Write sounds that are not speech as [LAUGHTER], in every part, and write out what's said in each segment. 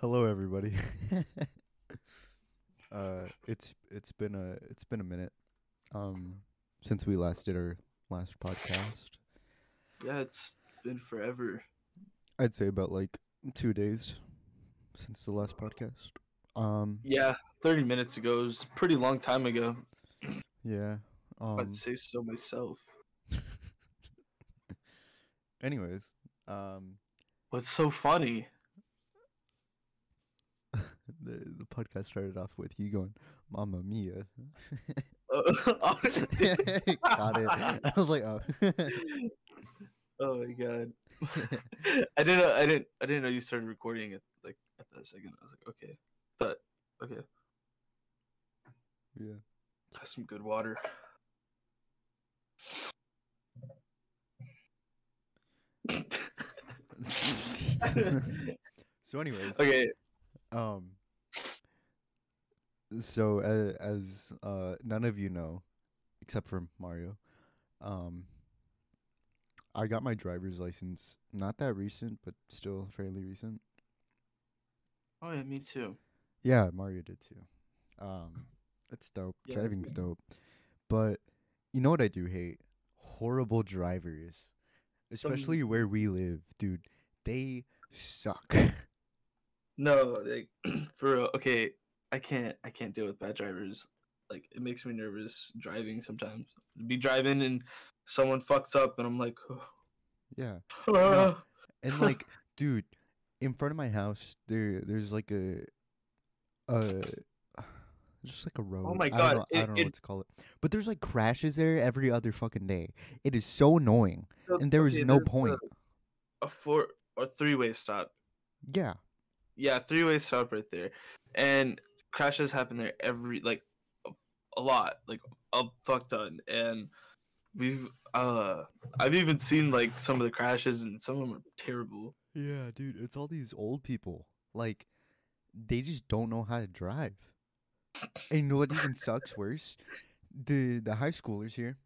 Hello, everybody. [LAUGHS] uh, it's it's been a it's been a minute, um, since we last did our last podcast. Yeah, it's been forever. I'd say about like two days since the last podcast. Um, Yeah, 30 minutes ago. Was pretty long time ago. yeah. Um, I'd say so myself. Anyways, um, What's so funny? [LAUGHS] the the podcast started off with you going, "Mamma Mia." [LAUGHS] [LAUGHS] Got it. I was like, oh. oh my god. I didn't know, I didn't I didn't know you started recording it like at that second. I was like, okay. But okay. yeah. Have some good water. [LAUGHS] so, anyways, okay. um, so uh, as uh, none of you know, except for Mario, um, I got my driver's license not that recent, but still fairly recent. Oh yeah, me too. Yeah, Mario did too. Um, that's dope. Yeah. Driving's dope, but you know what I do hate? Horrible drivers, especially where we live, dude. They suck. [LAUGHS] [LAUGHS] No, like [CLEARS THROAT] for real. Okay, I can't. I can't deal with bad drivers. Like it makes me nervous driving sometimes. Be driving and someone fucks up, and I'm like, yeah. [SIGHS] "Ah." And [LAUGHS] like, dude, in front of my house, there there's like a, uh, just like a road. Oh my I God, don't know, I don't know it- what to call it. But there's like crashes there every other fucking day. It is so annoying, So, and there was okay, no point. A, a four or three way stop. Yeah, Yeah, three way stop right there, and crashes happen there every like a, a lot, like a fuck ton, and we've uh I've even seen like some of the crashes, and some of them are terrible. yeah, dude. It's all these old people. Like, they just don't know how to drive. And you know what even sucks worse? The the high schoolers here.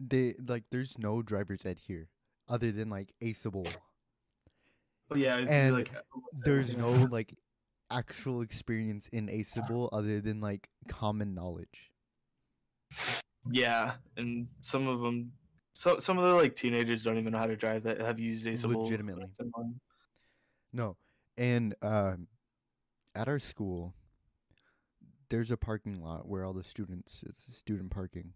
They like there's no driver's ed here other than like Aceable. But yeah, it's And like there's no like actual experience in Aceable other than like common knowledge. Yeah, and some of them, so some of the like teenagers don't even know how to drive that have used Aceable. Legitimately. No. And um at our school there's a parking lot where all the students it's student parking.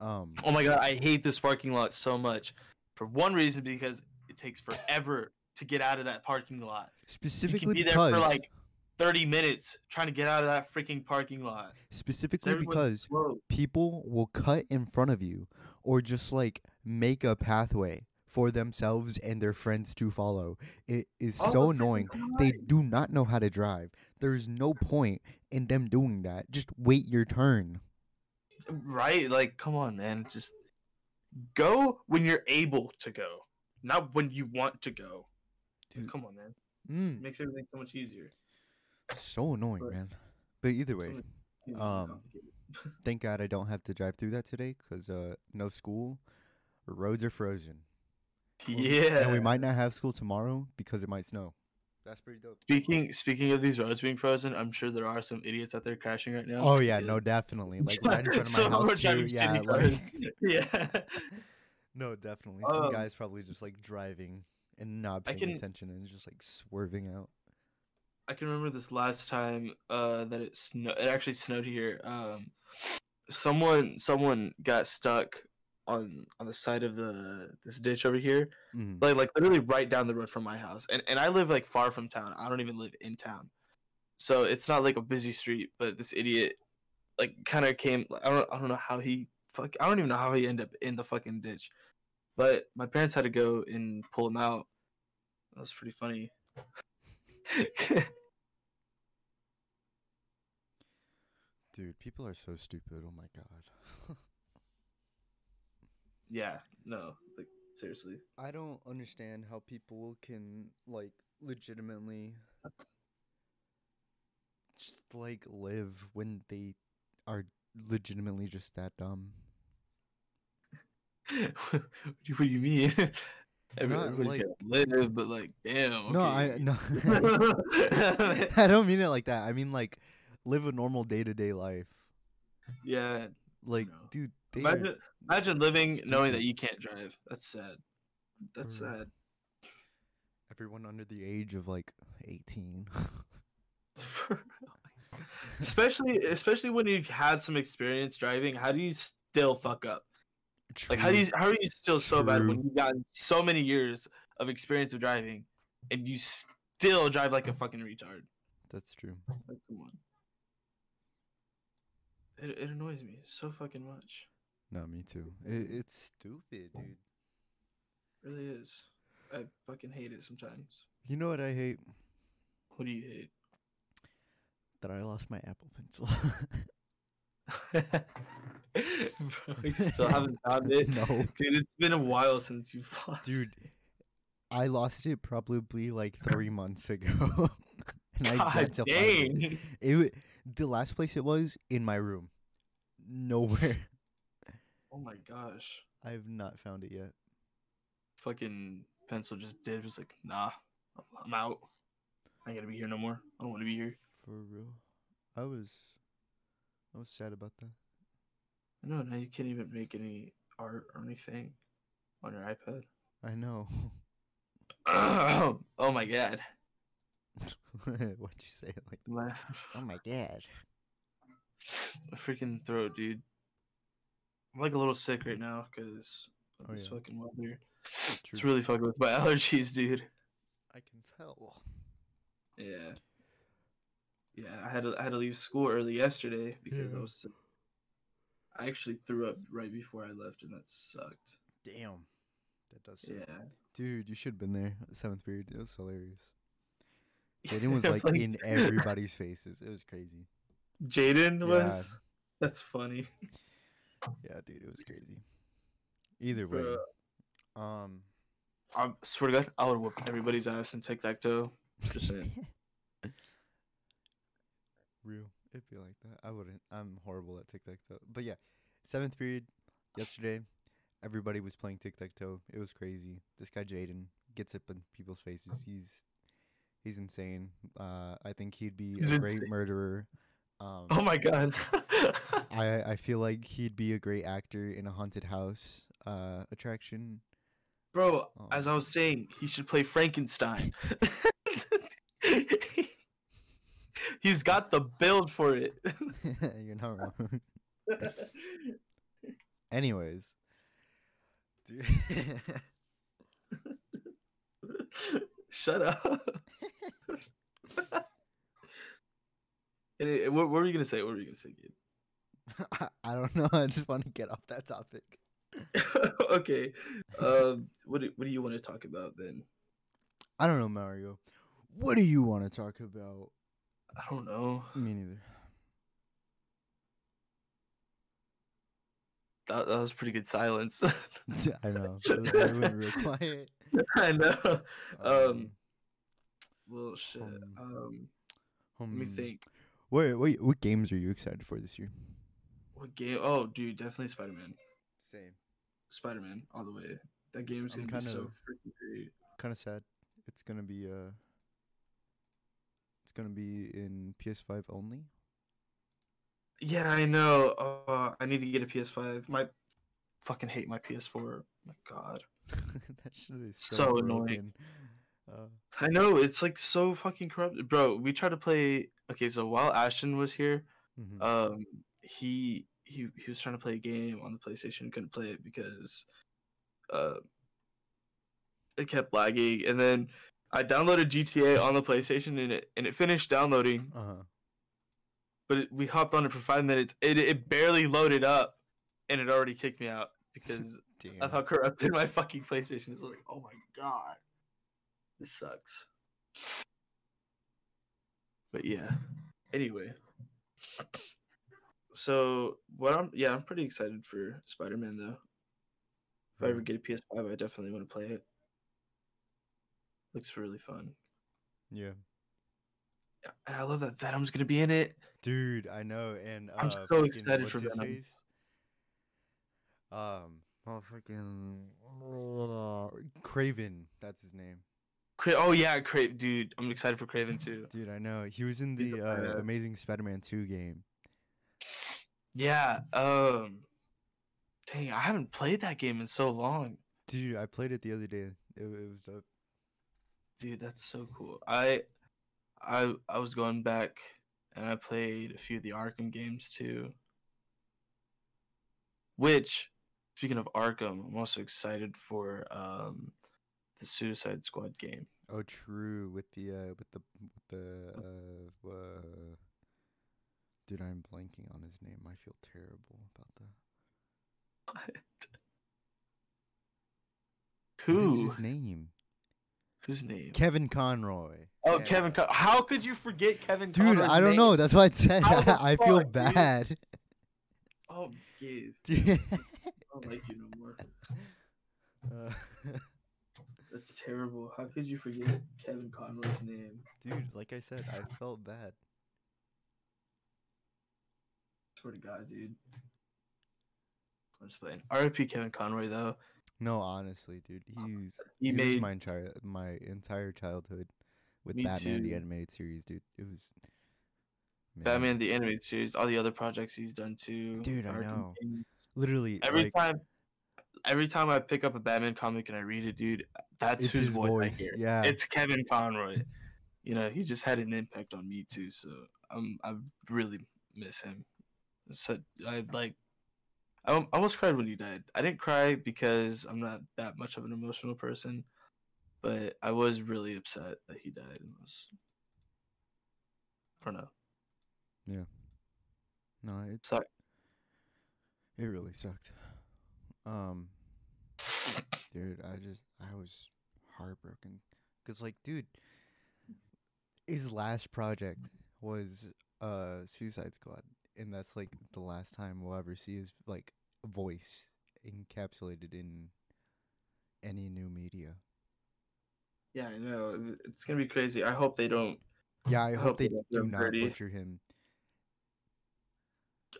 Um Oh my god, I hate this parking lot so much. For one reason, because it takes forever to get out of that parking lot. Specifically, You can be there for like 30 minutes trying to get out of that freaking parking lot. specifically because people will cut in front of you or just like make a pathway for themselves and their friends to follow. It is All so annoying. They do not know how to drive. There's no point in them doing that. Just wait your turn. Right? Like, come on, man. Just go when you're able to go, not when you want to go. Dude. Come on, man. Mm, makes everything so much easier. so annoying, But- man. But either way, easier Um, [LAUGHS] thank God I don't have to drive through that today because uh no school. Roads are frozen. yeah. And we might not have school tomorrow because it might snow. That's pretty dope. Speaking speaking of these roads being frozen, I'm sure there are some idiots out there crashing right now. Oh yeah, because- no, definitely. Like [LAUGHS] right in front of my Some house too. Yeah, like [LAUGHS] yeah. [LAUGHS] no, definitely. Some Um, guys probably just like driving and not paying can- attention and just like swerving out. I can remember this last time uh, that it snow. It actually snowed here. Um, someone someone got stuck on on the side of the this ditch over here, Mhm. like like literally right down the road from my house. And and I live like far from town. I don't even live in town, so it's not like a busy street. But this idiot, like, kind of came. I don't I don't know how he fuck. I don't even know how he ended up in the fucking ditch. But my parents had to go and pull him out. That was pretty funny. [LAUGHS] Dude, people are so stupid. Oh my god. [LAUGHS] Yeah, no, like seriously. I don't understand how people can like legitimately just like live when they are legitimately just that dumb. [LAUGHS] what do you mean? Everybody's like- live, but like, damn. No, I no. [LAUGHS] [LAUGHS] I don't mean it like that. I mean like live a normal day to day life. yeah. Like, dude, Imagine, imagine living knowing that you can't drive. That's sad. That's real. sad. everyone under the age of like eighteen. [LAUGHS] especially, especially when you've had some experience driving. How do you still fuck up? Like, how do you, how are you still so bad when you've gotten so many years of experience of driving, and you still drive like a fucking retard? That's true. Like, come on. It, it annoys me so fucking much. No, me too. It, it's stupid, dude. It really is. I fucking hate it sometimes. You know what I hate? What do you hate? That I lost my Apple Pencil. [LAUGHS] Bro, you still [LAUGHS] haven't found it. no, Dude, it's been a while since you've lost. dude. I lost it probably like three months ago. [LAUGHS] and I God find it. It wa- the last place it was in my room. Nowhere. Oh my gosh. I have not found it yet. Fucking pencil just did. Was like, nah, I'm- I'm out. I ain't gonna be here no more. I don't want to be here. For real. I was I was sad about that. No, now you can't even make any art or anything on your iPad. I know. [LAUGHS] [COUGHS] oh my god. [LAUGHS] What'd you say? Like Oh my god. [LAUGHS] my freaking throat, dude. I'm like a little sick right now because of Oh, this yeah. fucking weather. It's really fucking with my [LAUGHS] allergies, dude. I can tell. Yeah. Yeah, I had to I had to leave school early yesterday because I was sick. I actually threw up right before I left and that sucked. Damn. That does suck. Yeah. Dude, you should have been there. Seventh period. It was hilarious. [LAUGHS] Jaden was like Like- in everybody's faces. It was crazy. Jaden was That's funny. Yeah, dude, it was crazy. Either way. Um I swear to God, I would whoop everybody's ass in tic tac toe. Just saying. [LAUGHS] Real. It'd be like that. I wouldn't. I'm horrible at tic tac toe. But yeah, seventh period yesterday, everybody was playing tic tac toe. It was crazy. This guy Jaden gets up in people's faces. He's he's insane. Uh, I think he'd be He's a great insane. murderer. Um, Oh my god. [LAUGHS] I I feel like he'd be a great actor in a haunted house uh attraction. Bro, Oh. as I was saying, he should play Frankenstein. [LAUGHS] He's got the build for it. [LAUGHS] You're not wrong. Anyways, dude. Shut up. Any- what, what were you gonna say? What were you gonna say, I, [LAUGHS] I don't know. I just want to get off that topic. [LAUGHS] Okay. Um, what do, what do you want to talk about then? I don't know, Mario. What do you want to talk about? I don't know. Me neither. That, that was pretty good silence. [LAUGHS] I know. I went real quiet. I know. Um, Um, Well, shit. um, Um, let me think. What, what what games are you excited for this year? What game? Oh, dude, definitely Spider Man. Same. Spider Man, all the way. That game's gonna be so kinda- freaking great. Kind of sad. It's gonna be uh. It's gonna be in PS5 only. Yeah, I know. Uh, I need to get a PS5. My fucking hate my PS4. My God. [LAUGHS] that shit is so, So annoying. Uh, I know it's like so fucking corrupt, bro. We tried to play. Okay, so while Ashton was here, mhm. um, he he he was trying to play a game on the PlayStation, couldn't play it because, uh, it kept lagging, and then I downloaded GTA on the PlayStation, and it and it finished downloading, uh-huh. but it, we hopped on it for five minutes. It it barely loaded up, and it already kicked me out [LAUGHS] because Damn. of how corrupted [LAUGHS] my fucking PlayStation is. Like, oh my god, this sucks. But yeah. Anyway. So what I'm yeah, I'm pretty excited for Spider Man though. If I ever get a PS5, I definitely want to play it. Looks really fun. Yeah. And I love that Venom's gonna be in it. Dude, I know, and uh, I'm so freaking- excited for Venom. face? Um, Oh freaking Kraven. That's his name. Cra- oh yeah, Crave, dude. I'm excited for Kraven too. Dude, I know. He was in the the uh. Amazing Spider-Man 2 game. Yeah. Um. Dang, I haven't played that game in so long, Dude, I played it the other day. It, it was dope. dude. That's so cool. I, I, I was going back and I played a few of the Arkham games too. Which, speaking of Arkham, I'm also excited for um, the Suicide Squad game. Oh, true. With the uh, with the with the uh, uh, dude, I'm blanking on his name. I feel terrible about that. What Who? his name? Whose name? Kevin Conroy. Oh, Yeah. Kevin. Con- How could you forget Kevin? Dude, Conroy's I don't name? know. That's why I said [LAUGHS] I feel dude? bad. Oh. Dude. [LAUGHS] I don't like you no more. [LAUGHS] Uh, That's terrible. How could you forget Kevin Conroy's name? dude, like I said, I felt bad. Swear to God, dude. I'm just playing. R.I.P. Kevin Conroy though. No, honestly, dude, uh, he's He he, made was my entire my entire childhood with Me Batman the animated series, dude. It was man, Batman the animated series, all the other projects he's done too. Dude, I know. games. Literally, Every like, time, every time I pick up a Batman comic and I read it, dude, that's it's whose his voice, voice. I hear. Yeah, It's Kevin Conroy. You know, he just had an impact on me too. So I'm, I really miss him. So I like. I al- almost cried when he died. I didn't cry because I'm not that much of an emotional person, but I was really upset that he died. And was, I don't know. Yeah. No, it Suck. it really sucked. Um, dude, I just I was heartbroken because like, dude, his last project was uh Suicide Squad, and that's like the last time we'll ever see his like voice encapsulated in any new media. Yeah, I know. It's gonna be crazy. I hope they don't. Yeah, I I hope hope they they don't do not dirty. butcher him.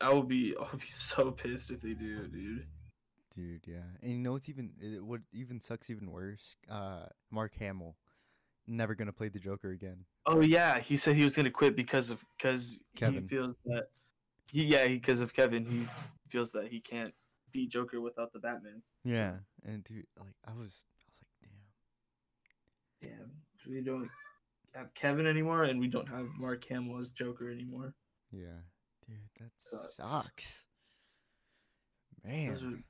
I will be. [LAUGHS] I'll be so pissed if they do, dude. Dude, yeah. And you know what's even it, what even sucks even worse? Uh Mark Hamill never going to play the Joker again. Oh yeah, he said he was gonna quit because of because he feels that he yeah because of Kevin he feels that he can't be Joker without the Batman. Yeah. And dude, like I was I was like, damn. Damn, we don't have Kevin anymore, and we don't have Mark Hamill as Joker anymore. Yeah. Dude, that Sucks. sucks. Man.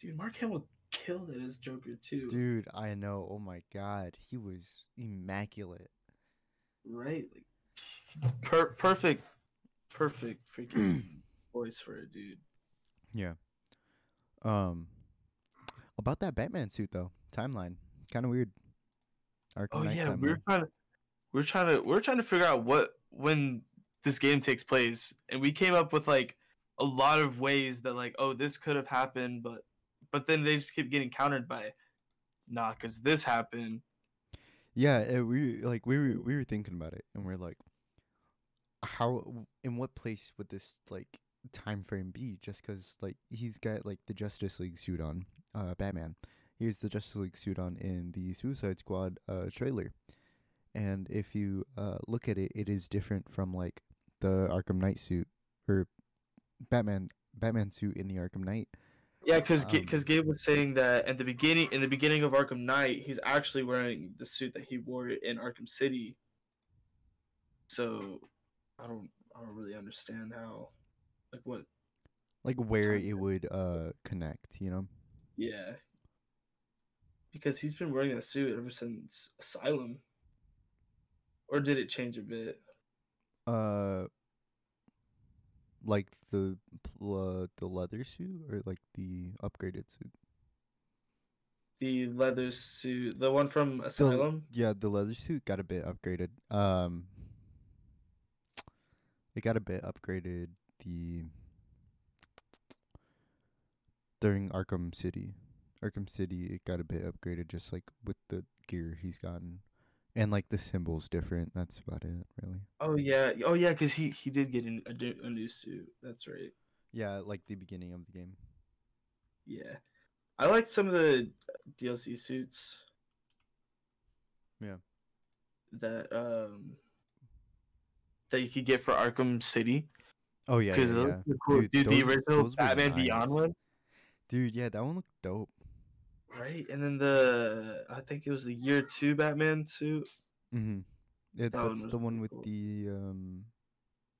Dude, Mark Hamill killed it as Joker too, Dude, I know. Oh my god. He was immaculate. right? Like, per- perfect, perfect freaking [CLEARS THROAT] voice for a dude. Yeah. Um about that Batman suit though. Timeline. Kind of weird. Arkham Oh Knight yeah, timeline. we're trying to we're trying to we're trying to figure out what when this game takes place, and we came up with like a lot of ways that like oh this could have happened, but but then they just keep getting countered by nah, because this happened. Yeah, uh, we like we were we were thinking about it, and we're like, how in what place would this like time frame be? Just because like he's got like the Justice League suit on, uh, Batman. He has the Justice League suit on in the Suicide Squad uh trailer, and if you uh look at it, it is different from like the Arkham Knight suit or Batman Batman suit in the Arkham Knight. Yeah, because Um, because Gabe was saying that at the beginning in the beginning of Arkham Knight, he's actually wearing the suit that he wore in Arkham City. So I don't I don't really understand how like what Like where it would uh connect, you know? Yeah. Because he's been wearing that suit ever since Asylum. Or did it change a bit? Uh, like the uh, the leather suit or like the upgraded suit? The leather suit, the one from Asylum? Yeah, the leather suit got a bit upgraded. Um, it got a bit upgraded the during Arkham City. Arkham City, it got a bit upgraded just like with the gear he's gotten, and like the symbols different. That's about it, really. Oh yeah. Oh yeah, because he, he did get a, new- a new suit. That's right. Yeah, like the beginning of the game. Yeah, I liked some of the DLC suits. Yeah. That um that you could get for Arkham City Oh yeah, because yeah, yeah. cool. Dude, Dude, the original those Batman Beyond one, Dude, yeah, that one looked dope. Right? And then the I think it was the year two Batman suit. Mm-hmm. Yeah, That that's was the one with cool. the um.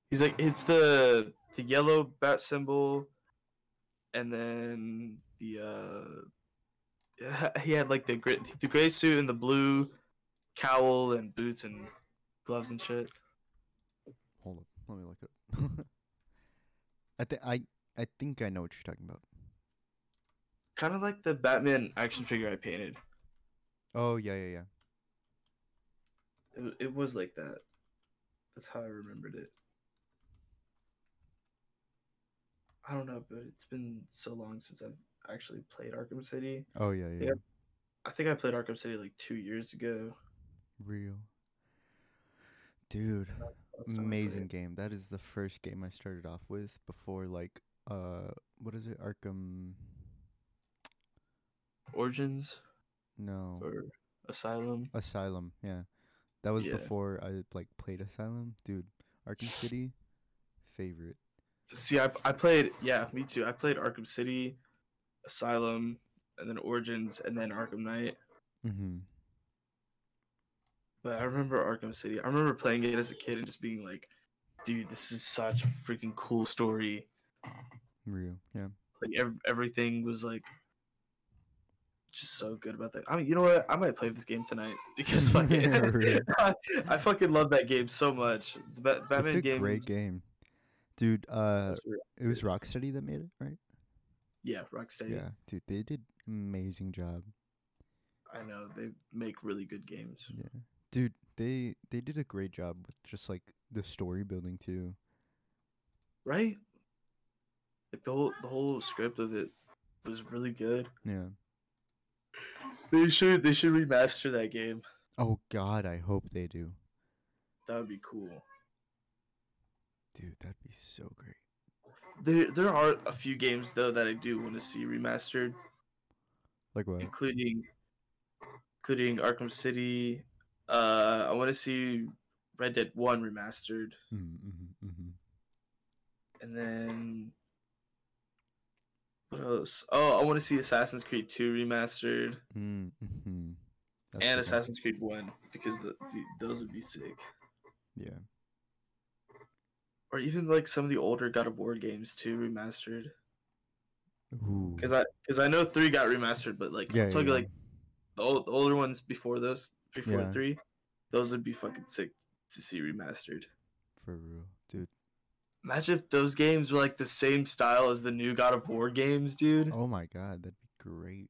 He's like it's the the yellow bat symbol, and then the uh, [LAUGHS] he had like the gray the gray suit and the blue cowl and boots and gloves and shit. Hold up, let me look it up. [LAUGHS] I think I I think I know what you're talking about. Kind of like the Batman action figure I painted. Oh yeah, yeah, yeah. It, it was like that. That's how I remembered it. I don't know, but it's been so long since I've actually played Arkham City. Oh yeah, yeah. Yeah. I think I played Arkham City like two years ago. Real. Dude, Last time I played amazing game. That is the first game I started off with before like uh what is it? Arkham Origins No. or Asylum. Asylum, yeah. That was Yeah. before I like played Asylum. Dude, Arkham [SIGHS] City favorite. See, I, I played, yeah, me too. I played Arkham City, Asylum, and then Origins, and then Arkham Knight. Mhm. But I remember Arkham City. I remember playing it as a kid and just being like, dude, this is such a freaking cool story. Real. Yeah. Like, ev- everything was like just so good about that. I mean, you know what? I might play this game tonight [LAUGHS] because fucking, [LAUGHS] Really? [LAUGHS] I fucking love that game so much. The Ba- Batman it's a game. great game. Dude, uh it was Rocksteady that made it, right? Yeah, Rocksteady. Yeah, dude, they did amazing job. I know they make really good games. Yeah. Dude, they they did a great job with just like the story building too. right? Like the whole the whole script of it was really good. Yeah. They should they should remaster that game. Oh god, I hope they do. That would be cool. Dude, that'd be so great. There there are a few games though that I do want to see remastered, Like what? including including Arkham City. Uh, I want to see Red Dead One remastered, Mm-hmm, mm-hmm. and then what else? Oh, I want to see Assassin's Creed Two remastered Mm-hmm. and Assassin's Creed One because the, dude, those would be sick. Yeah. or even like some of the older God of War games too remastered. Ooh. Because I because I know three got remastered, but like yeah, I'm talking yeah. like the, old, the older ones before those before Yeah. three, those would be fucking sick to see remastered. for real, dude. Imagine if those games were like the same style as the new God of War games, dude. Oh my god, that'd be great.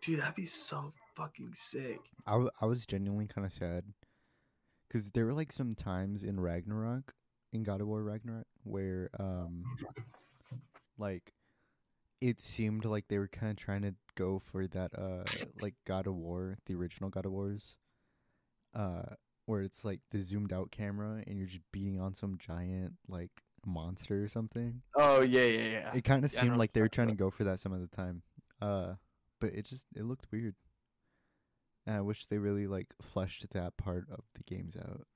Dude, that'd be so fucking sick. I, w- I was genuinely kind of sad because there were like some times in Ragnarok, in God of War Ragnarok, where um, like it seemed like they were kind of trying to go for that uh, like God of War, the original God of Wars, uh, where it's like the zoomed out camera and you're just beating on some giant like monster or something. Oh yeah, yeah, yeah. It kind of Yeah, seemed like they were trying to go for that some of the time. Uh, but it just it looked weird. And I wish they really like fleshed that part of the games out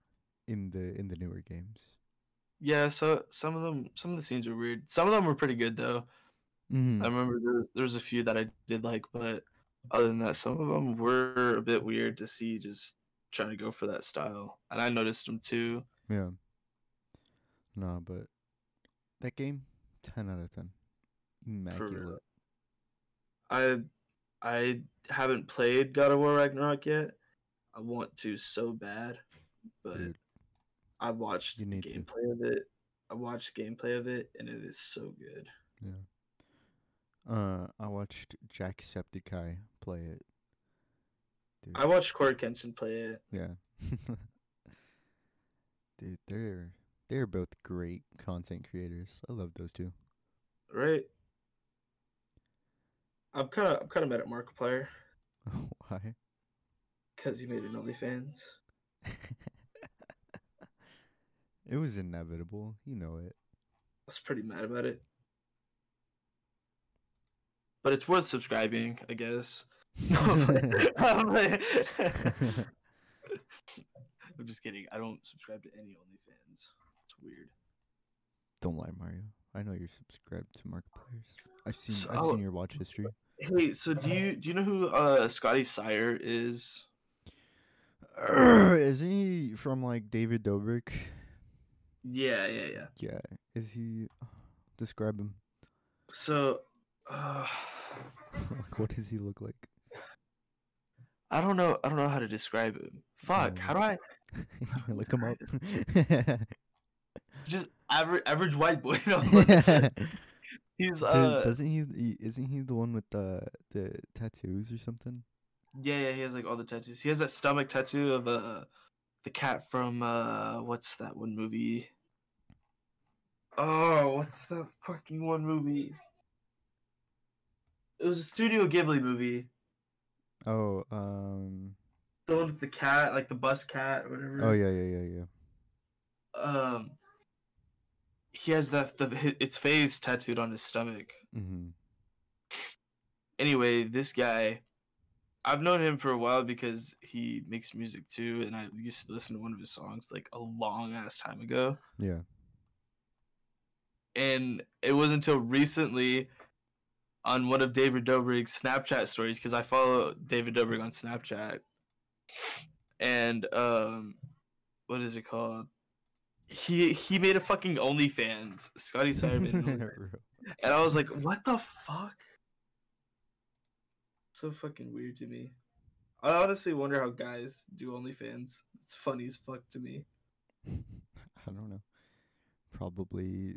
in the in the newer games. Yeah, so some of them, some of the scenes were weird. Some of them were pretty good though. Mm-hmm. I remember there, there was a few that I did like, but other than that, some of them were a bit weird to see just trying to go for that style. And I noticed him too. Yeah. No, but that game, ten out of ten, immaculate. I I haven't played God of War Ragnarok yet. I want to so bad, but Dude, I watched you need to. gameplay of it. I watched gameplay of it, and it is so good. yeah. Uh, I watched Jack Jacksepticeye play it. Dude, I watched Cory Kenshin play it. yeah. [LAUGHS] Dude, they're they're both great content creators. I love those two. Right. I'm kind of I'm kind of mad at Markiplier [LAUGHS] Why? because he made an OnlyFans. [LAUGHS] it was inevitable. You know it. I was pretty mad about it. but it's worth subscribing, I guess. [LAUGHS] [LAUGHS] I'm just kidding. I don't subscribe to any OnlyFans. It's weird. Don't lie, Mario. I know you're subscribed to Markiplier. I've seen So- I've seen your watch history. Hey, so do you do you know who uh Scotty Sire is? [CLEARS THROAT] Uh, Isn't he from like David Dobrik? Yeah, yeah, yeah. Yeah. Is he? Describe him. So, uh, [LAUGHS] like, what does he look like? I don't know. I don't know how to describe him. Fuck. How do I? [LAUGHS] look him up. [LAUGHS] Just average average white boy. [LAUGHS] He's uh. doesn't he, he? Isn't he the one with the the tattoos or something? Yeah, yeah. He has like all the tattoos. He has that stomach tattoo of uh the cat from uh what's that one movie? Oh, what's that fucking one movie? It was a Studio Ghibli movie. Oh, um. The one with the cat, like the bus cat or whatever. Oh yeah, yeah, yeah, yeah. um he has that the its face tattooed on his stomach Mm-hmm. anyway this guy i've known him for a while because he makes music too and i used to listen to one of his songs like a long ass time ago Yeah. and it wasn't until recently on one of david dobrik's snapchat stories because i follow david dobrik on snapchat and um what is it called he he made a fucking OnlyFans. Scotty Sire made an OnlyFans. [LAUGHS] And I was like, what the fuck? So fucking weird to me. I honestly wonder how guys do OnlyFans. It's funny as fuck to me. [LAUGHS] I don't know. Probably.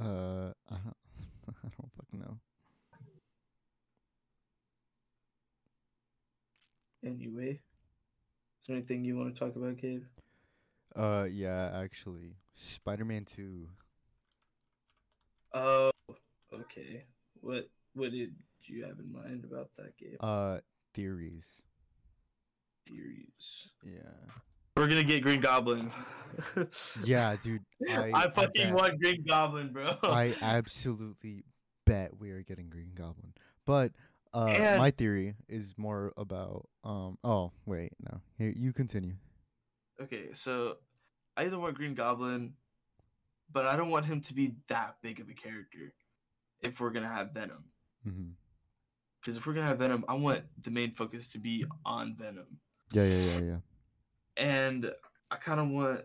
Uh, I don't. [LAUGHS] I don't fucking know. Anyway. Is there anything you want to talk about, Gabe? Uh, yeah, actually, Spider-Man Two. Oh, okay. What what did you have in mind about that game? Uh, theories. Theories. Yeah. We're gonna get Green Goblin. [LAUGHS] Yeah, dude. I, I, fucking bet- want Green Goblin, bro. I [LAUGHS] absolutely bet we are getting Green Goblin. But uh, And- my theory is more about um. Oh wait, no. Here you continue. Okay, so I either want Green Goblin, but I don't want him to be that big of a character if we're gonna have Venom. mm-hmm Because if we're gonna have Venom, I want the main focus to be on Venom, Yeah, yeah, yeah, yeah. And I kind of want,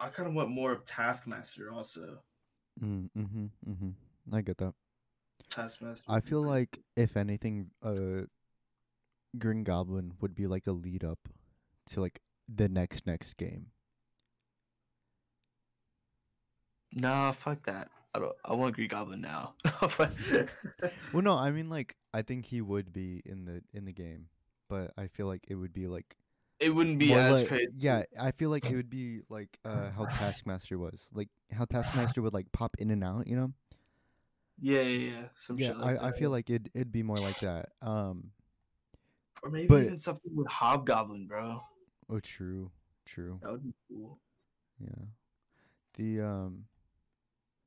I kind of want more of Taskmaster also. Mm, mm-hmm, mm-hmm. I get that. Taskmaster. I feel like if anything, uh, Green Goblin would be like a lead up to like the next next game. Nah, fuck that. I don't. I want Green Goblin now. [LAUGHS] Well, no, I mean like I think he would be in the in the game, but I feel like it would be like it wouldn't be as like- crazy. Yeah, I feel like it would be like uh how Taskmaster was, like how Taskmaster would like pop in and out, you know? Yeah, yeah, yeah. Some Yeah, shit like I, I that. feel like it it'd be more like that. Um, or maybe but- even something with Hobgoblin, bro. oh, true, true. That would be cool. Yeah. The um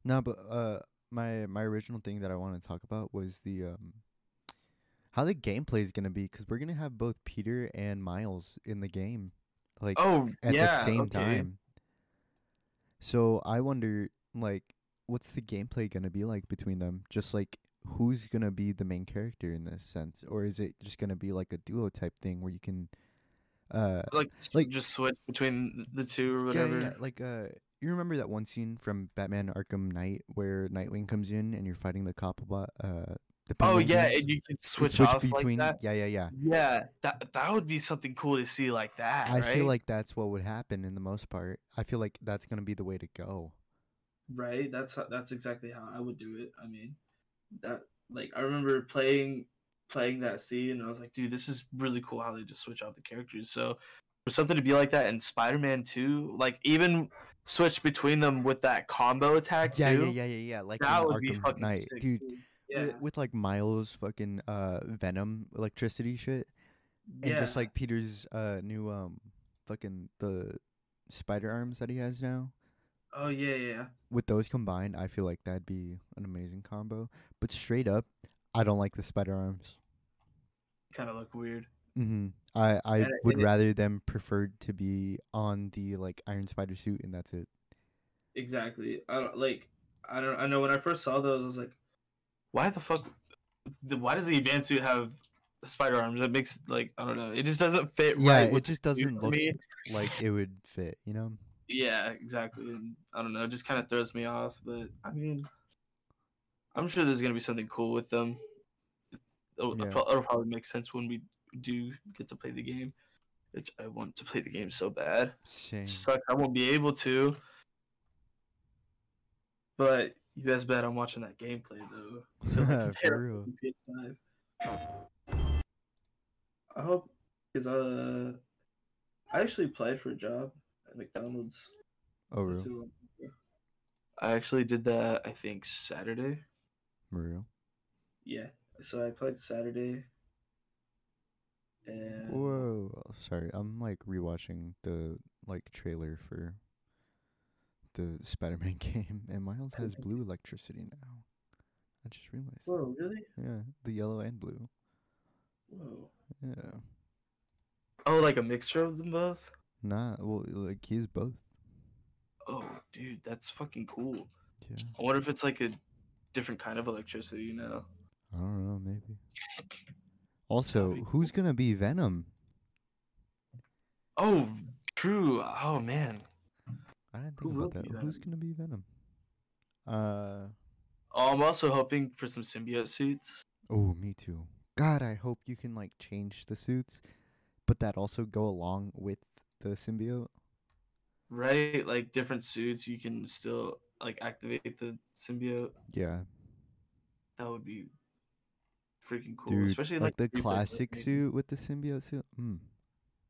No, but uh my my original thing that I wanted to talk about was the um how the gameplay is going to be cuz we're going to have both Peter and Miles in the game like Oh, at yeah. the same okay. time. So I wonder like what's the gameplay going to be like between them? Just like who's going to be the main character in this sense or is it just going to be like a duo type thing where you can uh Like, Like- just switch between the two or whatever. yeah, like uh, you remember that one scene from Batman Arkham Knight where Nightwing comes in and you're fighting the cop uh Oh yeah, and you can You switch, off like that. yeah, yeah, yeah. Yeah, that that would be something cool to see like that. I right? feel like that's what would happen in the most part. I feel like that's gonna be the way to go. right. That's how, that's exactly how I would do it. I mean, that like I remember playing playing that scene, and I was like, dude, this is really cool how they just switch off the characters. So for something to be like that in Spider-Man Two, like even switch between them with that combo attack Yeah, too. yeah, yeah, yeah, yeah. Like That in would be fucking Knight, sick, dude. Yeah, With, with like Miles fucking uh Venom electricity shit, and just like Peter's uh new um fucking the spider arms that he has now. Oh yeah, yeah. With those combined, I feel like that'd be an amazing combo. But straight up, I don't like the spider arms. Kind of look weird. Mm-hmm. I I And would it- rather them preferred to be on the like Iron Spider suit, and that's it. Exactly. I don't like. I don't. I know when I first saw those, I was like, why the fuck? Why does the advanced suit have spider arms? That makes like I don't know. It just doesn't fit Yeah, right. it just doesn't look me. like it would fit. You know? Yeah, exactly. And I don't know. It just kind of throws me off. But I mean, I'm sure there's gonna be something cool with them. It'll, Yeah. it'll probably make sense when we do get to play the game. Which I want to play the game so bad. Same. Sucks. I won't be able to. But you guys bet I'm watching that gameplay though. [LAUGHS] For real. PS5. I hope because uh, I actually applied for a job at McDonald's. Oh, real? I'm- actually did that. I think Saturday. Real? Yeah. So I played Saturday. And Whoa! Sorry, I'm like rewatching the like trailer for the Spider-Man [LAUGHS] game, and Miles has [LAUGHS] blue electricity now. I just realized. that. Whoa, really? Yeah, the yellow and blue. Whoa. Yeah. Oh, like a mixture of them both? Nah, well, like he's both. Oh, dude, that's fucking cool. Yeah. I wonder if it's like a different kind of electricity, you know? I don't know, maybe. [LAUGHS] Also, be who's gonna be Venom? Oh, true. Oh man. I didn't think will about that. Who's gonna be Venom? Uh Oh, I'm also hoping for some symbiote suits. oh, me too. God, I hope you can like change the suits, but that also go along with the symbiote. Right? Like different suits, you can still like activate the symbiote. Yeah, That would be freaking cool. dude. Especially like, the classic maybe. suit with the symbiote suit. Mm,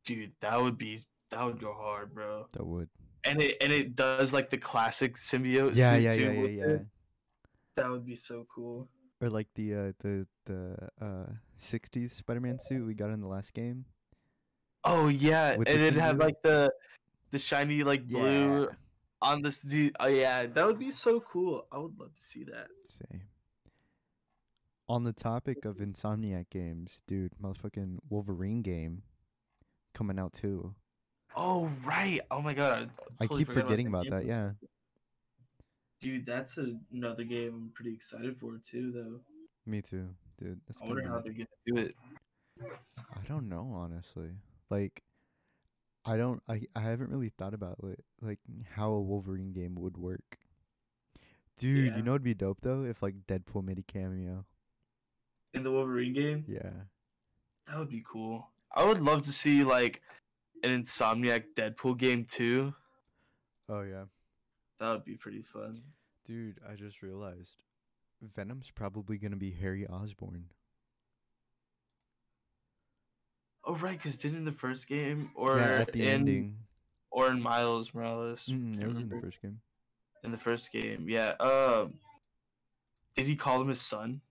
Dude, that would be that would go hard, bro. that would. And it and it does like the classic symbiote Yeah, suit yeah, too. yeah, yeah, yeah. That would be so cool. Or like the uh the the uh 60s Spider-Man suit we got in the last game. Oh yeah, With and it had like the the shiny like blue Yeah. on this dude. Oh yeah, that would be so cool. I would love to see that. Same. On the topic of Insomniac games, dude, motherfucking Wolverine game coming out too. Oh right. Oh my god. I, I keep forgetting that about that. Yeah, Dude, that's a, another game I'm pretty excited for too, though. me too, dude. That's I wonder how they're gonna do it. I don't know, honestly. Like, I don't. I I haven't really thought about it, like how a Wolverine game would work. Dude, Yeah. you know it'd be dope though if like Deadpool made a cameo. In the Wolverine game, Yeah. that would be cool. I would love to see like an Insomniac Deadpool game too. Oh yeah. That would be pretty fun. Dude, I just realized Venom's probably gonna be Harry Osborn. Oh right, because didn't in the first game or yeah, at the in ending. or in Miles Morales? Mm, it was in the first game. in the first game. Yeah. Um. Did he call him his son?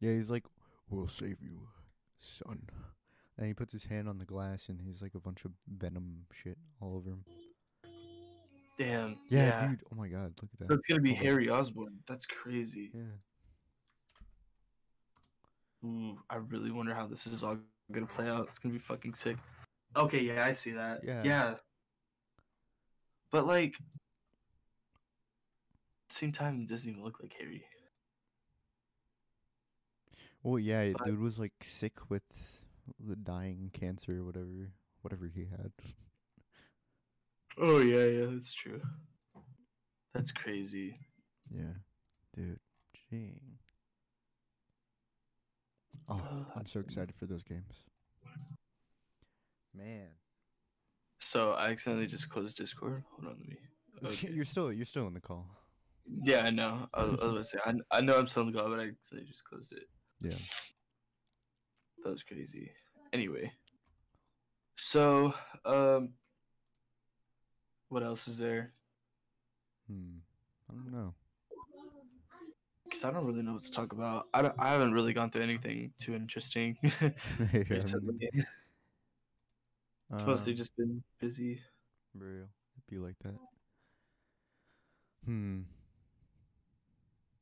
Yeah, he's like, "We'll save you, son." And he puts his hand on the glass, and he's like a bunch of venom shit all over him. Damn. Yeah, dude. Oh my god, look at that. So it's gonna be. Harry Osborn. That's crazy. Yeah. Ooh, I really wonder how this is all gonna play out. It's gonna be fucking sick. Okay, yeah, I see that. Yeah. Yeah. But like, same time, it doesn't even look like Harry. Well, yeah, But- dude was like sick with the dying cancer or whatever, whatever he had. Oh yeah, yeah, that's true. That's crazy. Yeah, dude. Jing. Oh, I'm so excited for those games. Man, So I accidentally just closed Discord. Hold on, let me. [LAUGHS] Okay. you're still you're still in the call. Yeah, I know. I was, I was about to say, I, I know I'm still in the call, but I accidentally just closed it. Yeah. That was crazy. Anyway, so um, what else is there? Hmm. I don't know. Because I don't really know what to talk about. I don't, I haven't really gone through anything too interesting [LAUGHS] [LAUGHS] Yeah, I mean, recently. It's mostly um, just been busy. real. It'd be like that. Hmm.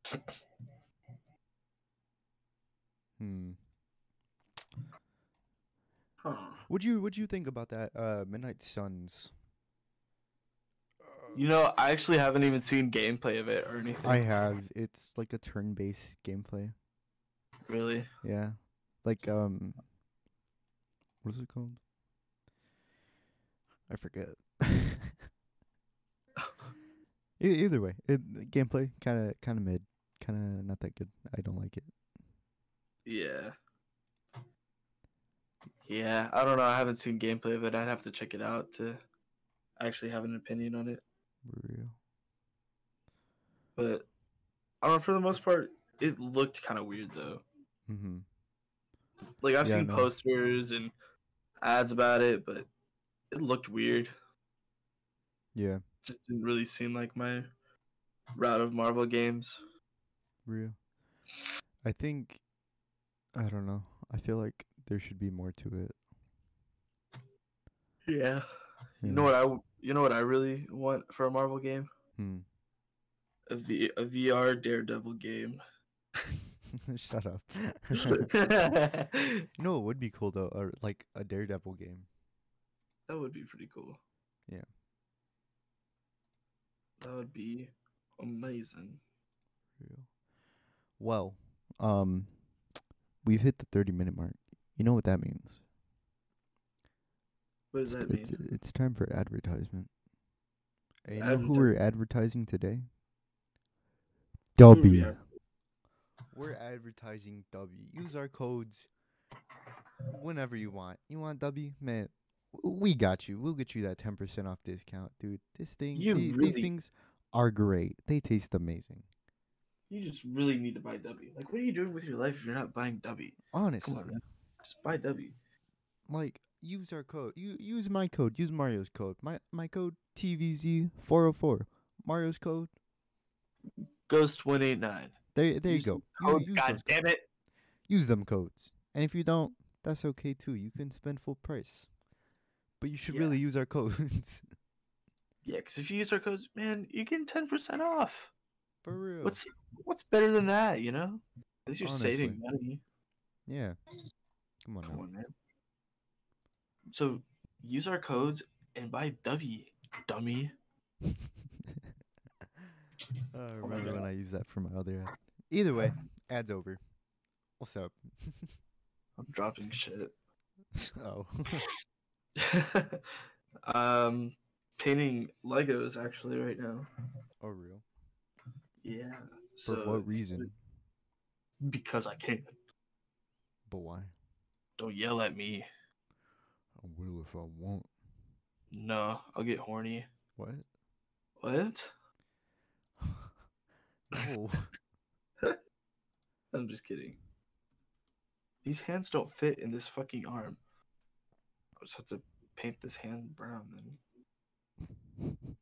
[CLEARS THROAT] Hmm. Huh. Would you would you think about that uh Midnight Suns? You know, I actually haven't even seen gameplay of it or anything. I have. It's like a turn-based gameplay. really. Yeah. Like um what is it called? I forget. [LAUGHS] Either way, it, gameplay kind of kind of mid, kind of not that good. I don't like it. Yeah. Yeah, I don't know. I haven't seen gameplay of it. I'd have to check it out to actually have an opinion on it. Real. But I don't know. For the most part, it looked kind of weird though. Mm-hmm. Like I've Yeah, seen no. posters and ads about it, but it looked weird. Yeah, Just didn't really seem like my route of Marvel games. real. I think I don't know. I feel like there should be more to it. Yeah. You Yeah. know what I you know what I really want for a Marvel game? Hmm. A V a VR Daredevil game. [LAUGHS] Shut up. [LAUGHS] no, it would be cool though, or like a Daredevil game. That would be pretty cool. Yeah. That would be amazing. Real. Well, um, we've hit the thirty minute mark. You know what that means? What does It's, that mean? it's it's time for advertisement. And you know who Adverti- we're advertising today? Who are we W. ad- We're advertising W. Use our codes whenever you want. You want W, man? We got you. We'll get you that ten percent off discount, dude. This thing, You the- these things are great. They taste amazing. You just really need to buy W. Like, what are you doing with your life if you're not buying W? Honestly, Come on, man. Just buy W. like use our code. You use my code. Use Mario's code. My my code TVZ four hundred four. Mario's code. Ghost one eight nine. There there you go. You- use, God damn it. use them codes. And if you don't, that's okay too. You can spend full price. But you should Yeah. really use our [LAUGHS] codes. Yeah, because if you use our codes, man, you're getting ten percent off. For real. What's what's better than that? You know, at least you're saving money. Yeah. Come on Come now. on, man. So use our codes and buy W, dummy. [LAUGHS] [LAUGHS] I Oh remember when I used that for my other ad. Either way, ad's over. What's up? [LAUGHS] I'm dropping shit. oh. um, painting Legos actually right now. oh, real? Yeah. For so what reason? Because I can. But why? Don't yell at me. I will if I want. No, I'll get horny. What? What? [LAUGHS] No. [LAUGHS] I'm just kidding. These hands don't fit in this fucking arm. I just have to paint this hand brown then. [LAUGHS]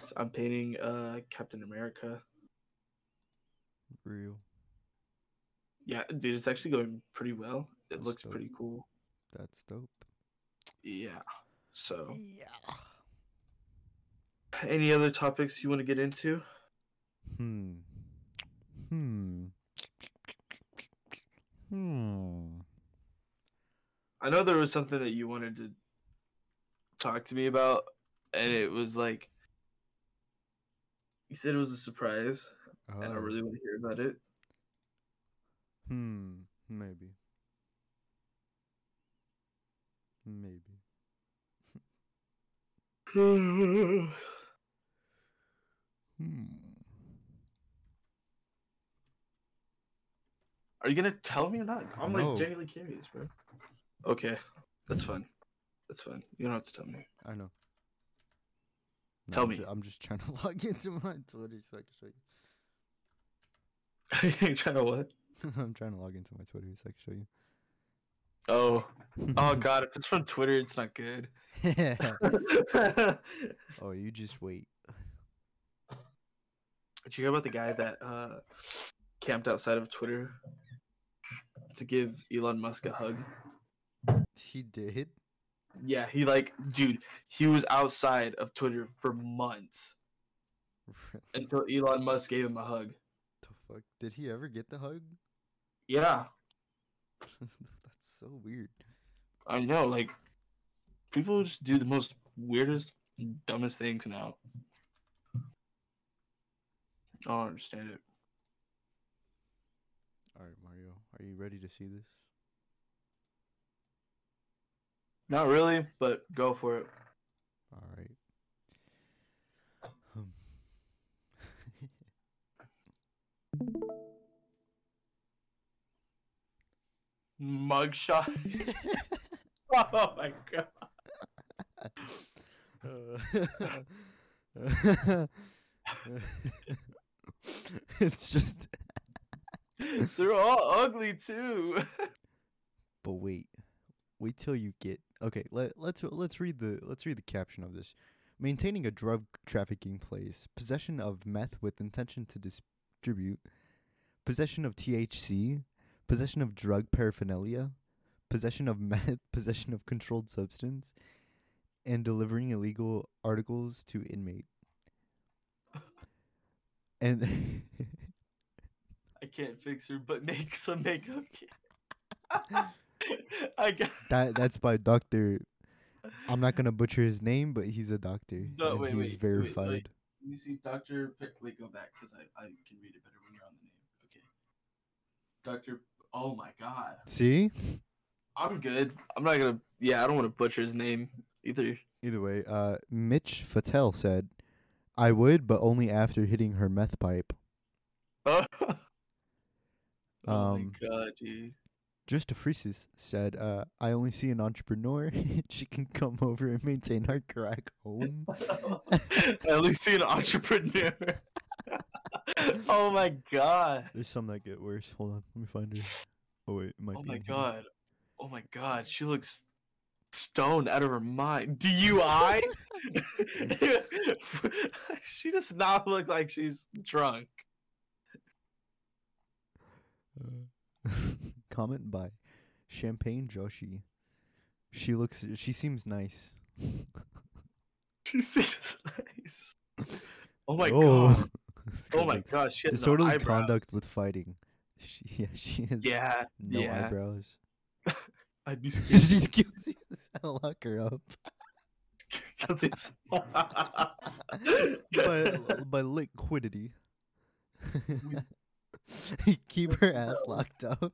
So I'm painting uh Captain America. real. Yeah, dude, it's actually going pretty well. It That's looks dope. pretty cool. That's dope. Yeah. So, Yeah. any other topics you want to get into? Hmm. Hmm. Hmm. I know there was something that you wanted to talk to me about, and it was like you said it was a surprise, and I Oh. really want to hear about it. Hmm. Maybe. Maybe. Hmm. Are you gonna tell me or not? I'm No. like genuinely curious, bro. Okay, that's fine. That's fine. You don't have to tell me. I know. No, Tell I'm me. ju- I'm just trying to [LAUGHS] log into my Twitter so I can show [LAUGHS] You're trying to what? [LAUGHS] I'm trying to log into my Twitter so I can show you. Oh, oh [LAUGHS] God! If it's from Twitter, it's not good. [LAUGHS] oh, you just wait. Did you hear about the guy that uh, camped outside of Twitter to give Elon Musk a hug? He did. Yeah, he like, dude, he was outside of Twitter for months until Elon Musk gave him a hug. the fuck? Did he ever get the hug? Yeah, [LAUGHS] That's so weird. I know. Like, people just do the most weirdest, dumbest things now. I don't understand it. All right, Mario, are you ready to see this? Not really, but go for it. All right. Um. [LAUGHS] Mugshot. [LAUGHS] [LAUGHS] oh my god. Uh, [LAUGHS] it's just. They're all ugly too. But wait, wait till you get. Okay, let let's let's read the let's read the caption of this. Maintaining a drug trafficking place, possession of meth with intention to distribute, possession of THC, possession of drug paraphernalia, possession of meth, [LAUGHS] possession of controlled substance, and delivering illegal articles to inmate. And [LAUGHS] I can't fix her, but make [LAUGHS] some makeup. I got. that that's by Doctor. I'm not gonna butcher his name, but he's a doctor. No, and wait, he's wait, wait, verified. wait. Let me see, Doctor. Wait, go back because I I can read it better when you're on the name. Okay. Doctor. Oh my God. See? I'm good. I'm not gonna. Yeah, I don't want to butcher his name either. Either way, uh, Mitch Fatel said, "I would, but only after hitting her meth pipe." [LAUGHS] oh Um, my God, dude. Just Freesis said, uh, "I only see an entrepreneur. [LAUGHS] she can come over and maintain our crack home." [LAUGHS] I only see an entrepreneur. [LAUGHS] oh my god. There's some that get worse. Hold on, let me find her. Oh wait, it might Oh be my in here. god. Oh my god. She looks stoned out of her mind. DUI? [LAUGHS] [LAUGHS] she does not look like she's drunk. Uh, comment by Champagne Joshi. She looks. She seems nice. She seems nice. Oh my oh. god. Oh my god. She has Disorderly eyebrows. conduct with fighting. [LAUGHS] She, yeah, she has Yeah. no yeah. eyebrows. [LAUGHS] I'd be [LAUGHS] scared. She's guilty as hell. Lock her up. Because it's- by, by liquidity. Keep her ass locked up.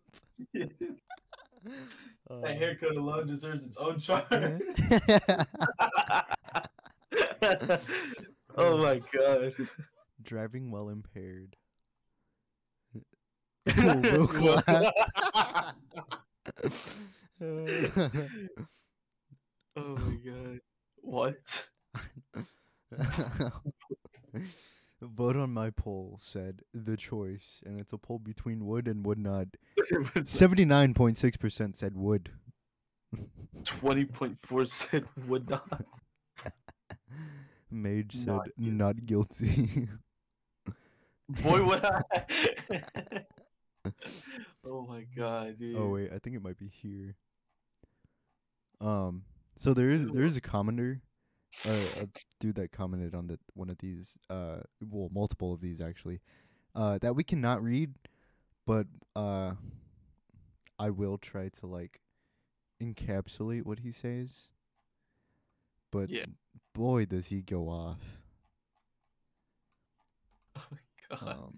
Uh, That haircut alone deserves its own charge. oh my god. Driving while impaired. [LAUGHS] [LAUGHS] Will clap. [LAUGHS] oh my god. What? Vote on my poll said the choice, and it's a poll between wood and would not. Seventy-nine point six percent said wood. 20.4 said would not. Mage said Not guilty. not guilty. Boy, would [LAUGHS] [LAUGHS] I. oh my god, dude. oh wait, I think it might be here. Um, so there is there is a commenter, uh, a dude that commented on the one of these, uh, well, multiple of these actually, uh, that we cannot read, but uh, I will try to like encapsulate what he says. But Yeah. boy, does he go off. [LAUGHS] Oh. Um,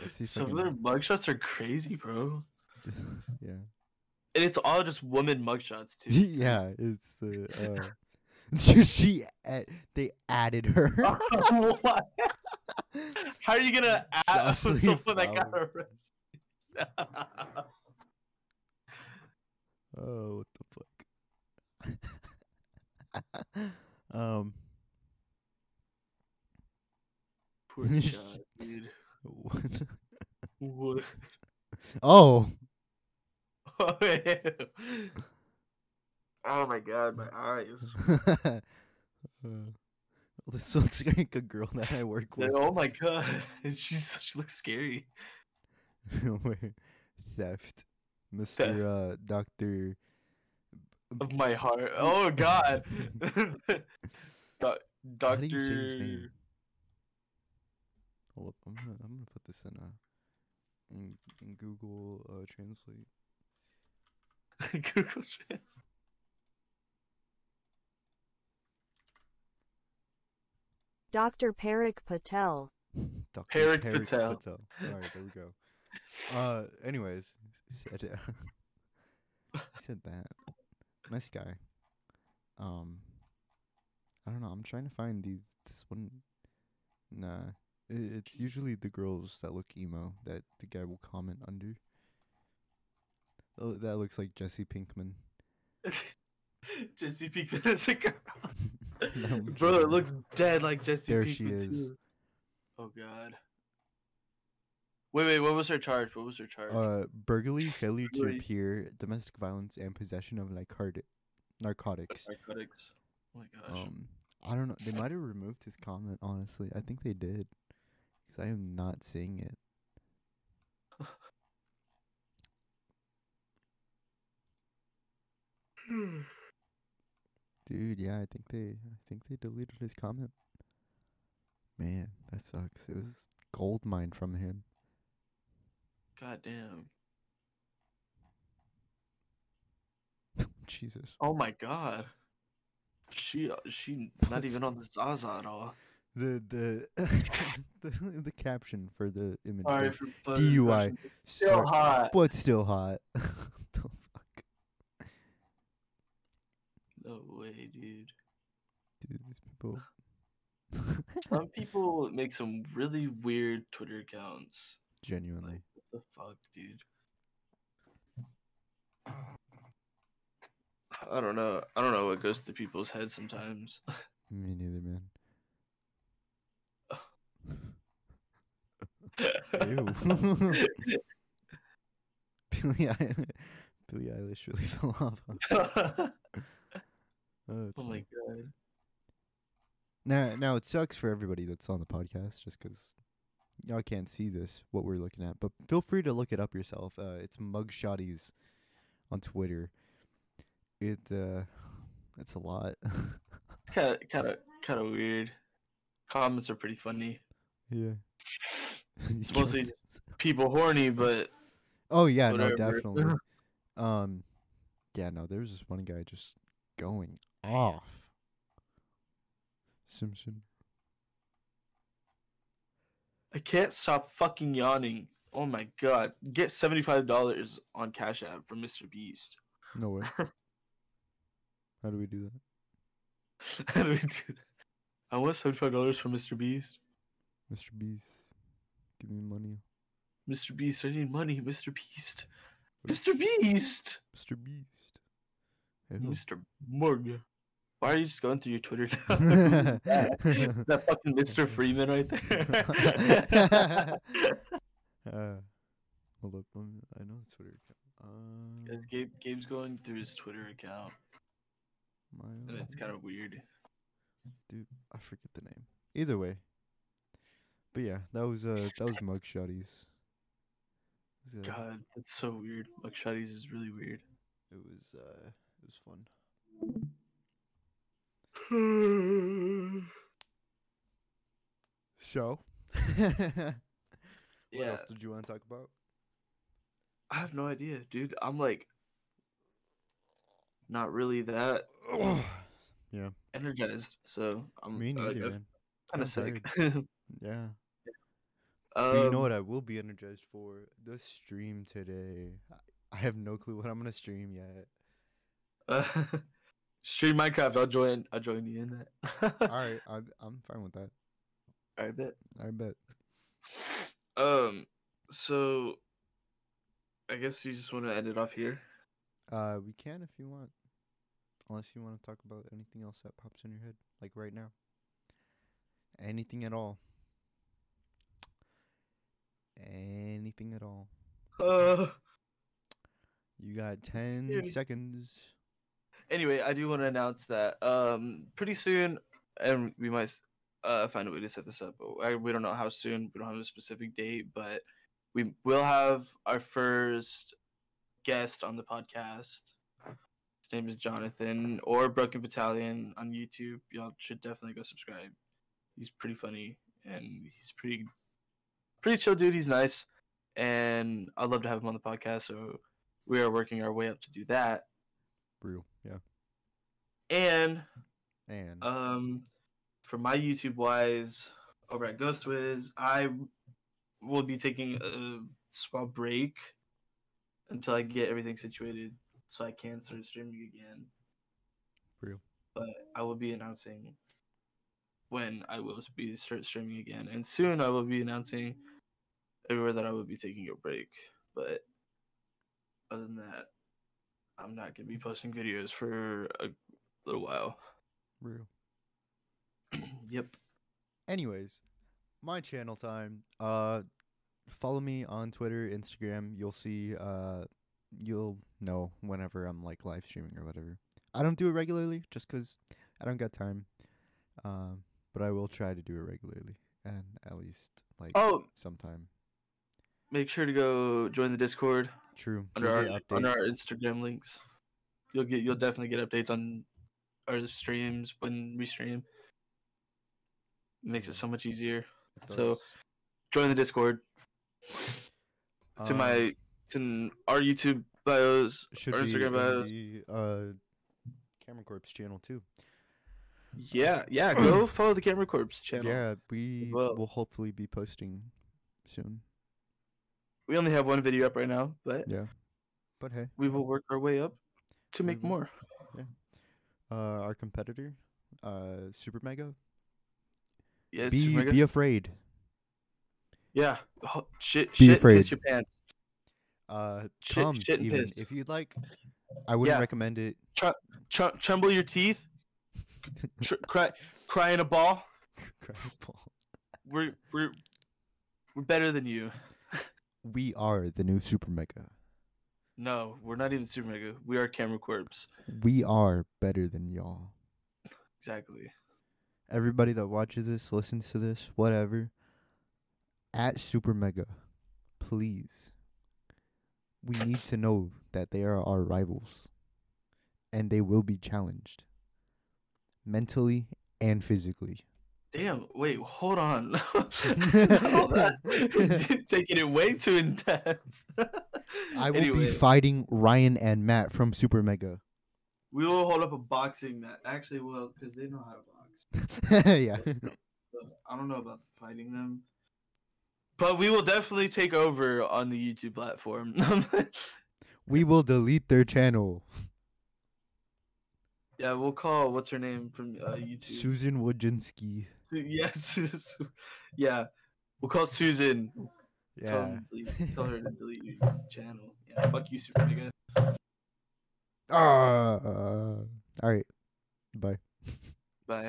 let's see Some of can- their mugshots are crazy, bro. [LAUGHS] yeah. And it's all just woman mugshots, too. [LAUGHS] Yeah, it's the uh [LAUGHS] she they added her. what? How are you gonna add someone that got arrested? oh, what the fuck? um Poor God, dude. what? Oh, [LAUGHS] oh my god, my eyes. uh, [LAUGHS] this looks like a girl that I work with. Oh my god, [LAUGHS] she's she looks scary. Theft. Mr. Uh Doctor Of my heart. Oh god. Do- How do you say his Doctor. Name? Hold up, I'm gonna I'm gonna put this in uh in, in Google uh, Translate. [LAUGHS] Google Translate. Dr. Parik Patel. Dr. Parik Parik Patel. All right, there we go. Uh, anyways, said [LAUGHS] he said that. Nice guy. Um, I don't know. I'm trying to find the this one. Nah, i it's usually the girls that look emo that the guy will comment under. Oh, that looks like Jesse Pinkman. [LAUGHS] Jesse Pinkman is a girl. [LAUGHS] Bro, it looks dead like Jesse There Pinkman she is. too. Oh god. Wait, wait, what was her charge? What was her charge? Uh, burglary, [LAUGHS] failure to appear, domestic violence, and possession of narcotic narcotics. Narcotics. Oh my gosh. Um, I don't know. They might have removed his comment. Honestly, I think they did, because I am not seeing it. [SIGHS] Dude, yeah, I think they, I think they deleted his comment. Man, that sucks. It was gold mine from him. god damn. [LAUGHS] Jesus. Oh my god. She uh, she not even on the Zaza at all. The the [LAUGHS] the, the caption for the image. Sorry for DUI. Russian, but Still Sorry. hot. but still hot. [LAUGHS] the fuck, No way, dude. dude. These people. [LAUGHS] Some people make some really weird Twitter accounts. Genuinely. What the fuck, dude? I don't know. I don't know what goes through people's heads sometimes. Me neither, man. Ew. [LAUGHS] Billie Eilish really [LAUGHS] fell off. huh? [LAUGHS] Oh, oh my god. Now, now it sucks for everybody that's on the podcast, just 'cause y'all can't see this what we're looking at. But feel free to look it up yourself. Uh, it's Mugshotties on Twitter. It uh, it's a lot. It's kind of kind of kind of weird. Comments are pretty funny. yeah. [LAUGHS] It's mostly People horny, but Oh yeah, no, definitely. [LAUGHS] um, yeah, no, there was this one guy just going off. Simpson. I can't stop fucking yawning. Oh my god. Get $75 on Cash App from Mr. Beast. No way. [LAUGHS] How do we do that? How do we do that? I want $75 from Mr. Beast. Mr. Beast, give me money. Mr. Beast, I need money. Mr. Beast. Mr. Beast! Mr. Beast. Ew. Mr. Morgan. Why are you just going through your Twitter now? uh, [LAUGHS] that fucking Mr. Freeman right there. [LAUGHS] Uh, hold up, me, I know his Twitter account. Um, Guys, Gabe, Gabe's going through his Twitter account, my, and it's kind of weird. dude, I forget the name. Either way, but yeah, that was uh that was Mugshotties. It was, uh, God, that's so weird. Mugshotties is really weird. It was uh it was fun. [SIGHS] So, [LAUGHS] what yeah, else did you want to talk about? I have no idea, dude. I'm like, not really that [CLEARS THROAT] yeah, energized, so I'm me neither, man. kind of sick. [LAUGHS] Yeah. um, you know what I will be energized for? The stream today. I- I have no clue what I'm gonna stream yet. Uh, [LAUGHS] stream Minecraft. I'll join. I'll join you in that. [LAUGHS] All right, I, I'm fine with that. I bet. I bet. Um, so I guess you just want to end it off here. Uh, we can if you want, unless you want to talk about anything else that pops in your head, like right now. Anything at all. Anything at all. Uh, You got ten Scary. seconds. anyway, I do want to announce that um pretty soon, and we might uh find a way to set this up. But we don't know how soon. We don't have a specific date, but we will have our first guest on the podcast. His name is Jonathan or Broken Battalion on YouTube. Y'all should definitely go subscribe. He's pretty funny and he's pretty pretty chill dude. He's nice, and I'd love to have him on the podcast. So we are working our way up to do that. Real, yeah. And And um, for my YouTube wise, over at Ghost Wiz, I will be taking a small break until I get everything situated, so I can start streaming again. Real. But I will be announcing when I will be start streaming again, and soon I will be announcing everywhere that I would be taking a break. But other than that, I'm not gonna be posting videos for a little while. real. [CLEARS THROAT] yep. Anyways, my channel time. Uh, follow me on Twitter, Instagram. You'll see. Uh, you'll know whenever I'm like live streaming or whatever. I don't do it regularly just 'cause I don't got time. Um, but I will try to do it regularly and at least like Oh, sometime. Make sure to go join the Discord True. under our under our. Instagram links. You'll get you'll definitely get updates on our streams when we stream. makes it so much easier. So- Join the Discord. It's in Um, my it's in our YouTube bios, should our Instagram in bios. the uh, Camera Corps channel too. Yeah, yeah. Go [CLEARS THROAT] follow the Camera Corps channel. Yeah, we well. will hopefully be posting soon. We only have one video up right now, but Yeah. But hey, we will work our way up to make will. more. uh, our competitor, uh, Super Mega, Yeah, be mega- be afraid. yeah. Oh, shit, be shit, afraid. piss your pants. Uh, Shit- come shit even pissed. if you'd like. I wouldn't Yeah. recommend it. Tr- tremble your teeth. [LAUGHS] Tr- cry, [LAUGHS] cry in a ball. We're we're we're better than you. We are the new Super Mega. No, we're not even super mega. We are camera Corps. We are better than y'all. Exactly. Everybody that watches this, listens to this, whatever, at Super Mega, please. We need to know that they are our rivals, and they will be challenged mentally and physically. Damn. Wait. Hold on. [LAUGHS] [LAUGHS] Taking it way too in depth. [LAUGHS] I will anyway, be fighting Ryan and Matt from Super Mega. we will hold up a boxing match. Actually, well, because they know how to box. yeah. So I don't know about fighting them, but we will definitely take over on the YouTube platform. we will delete their channel. yeah, we'll call what's her name from uh, YouTube. Susan Wojcinski. [LAUGHS] Yes, yeah, we'll call Susan. Tell, Yeah. him to delete- tell her to delete your channel. Yeah, fuck you, super nigga. Ah. all right. Bye.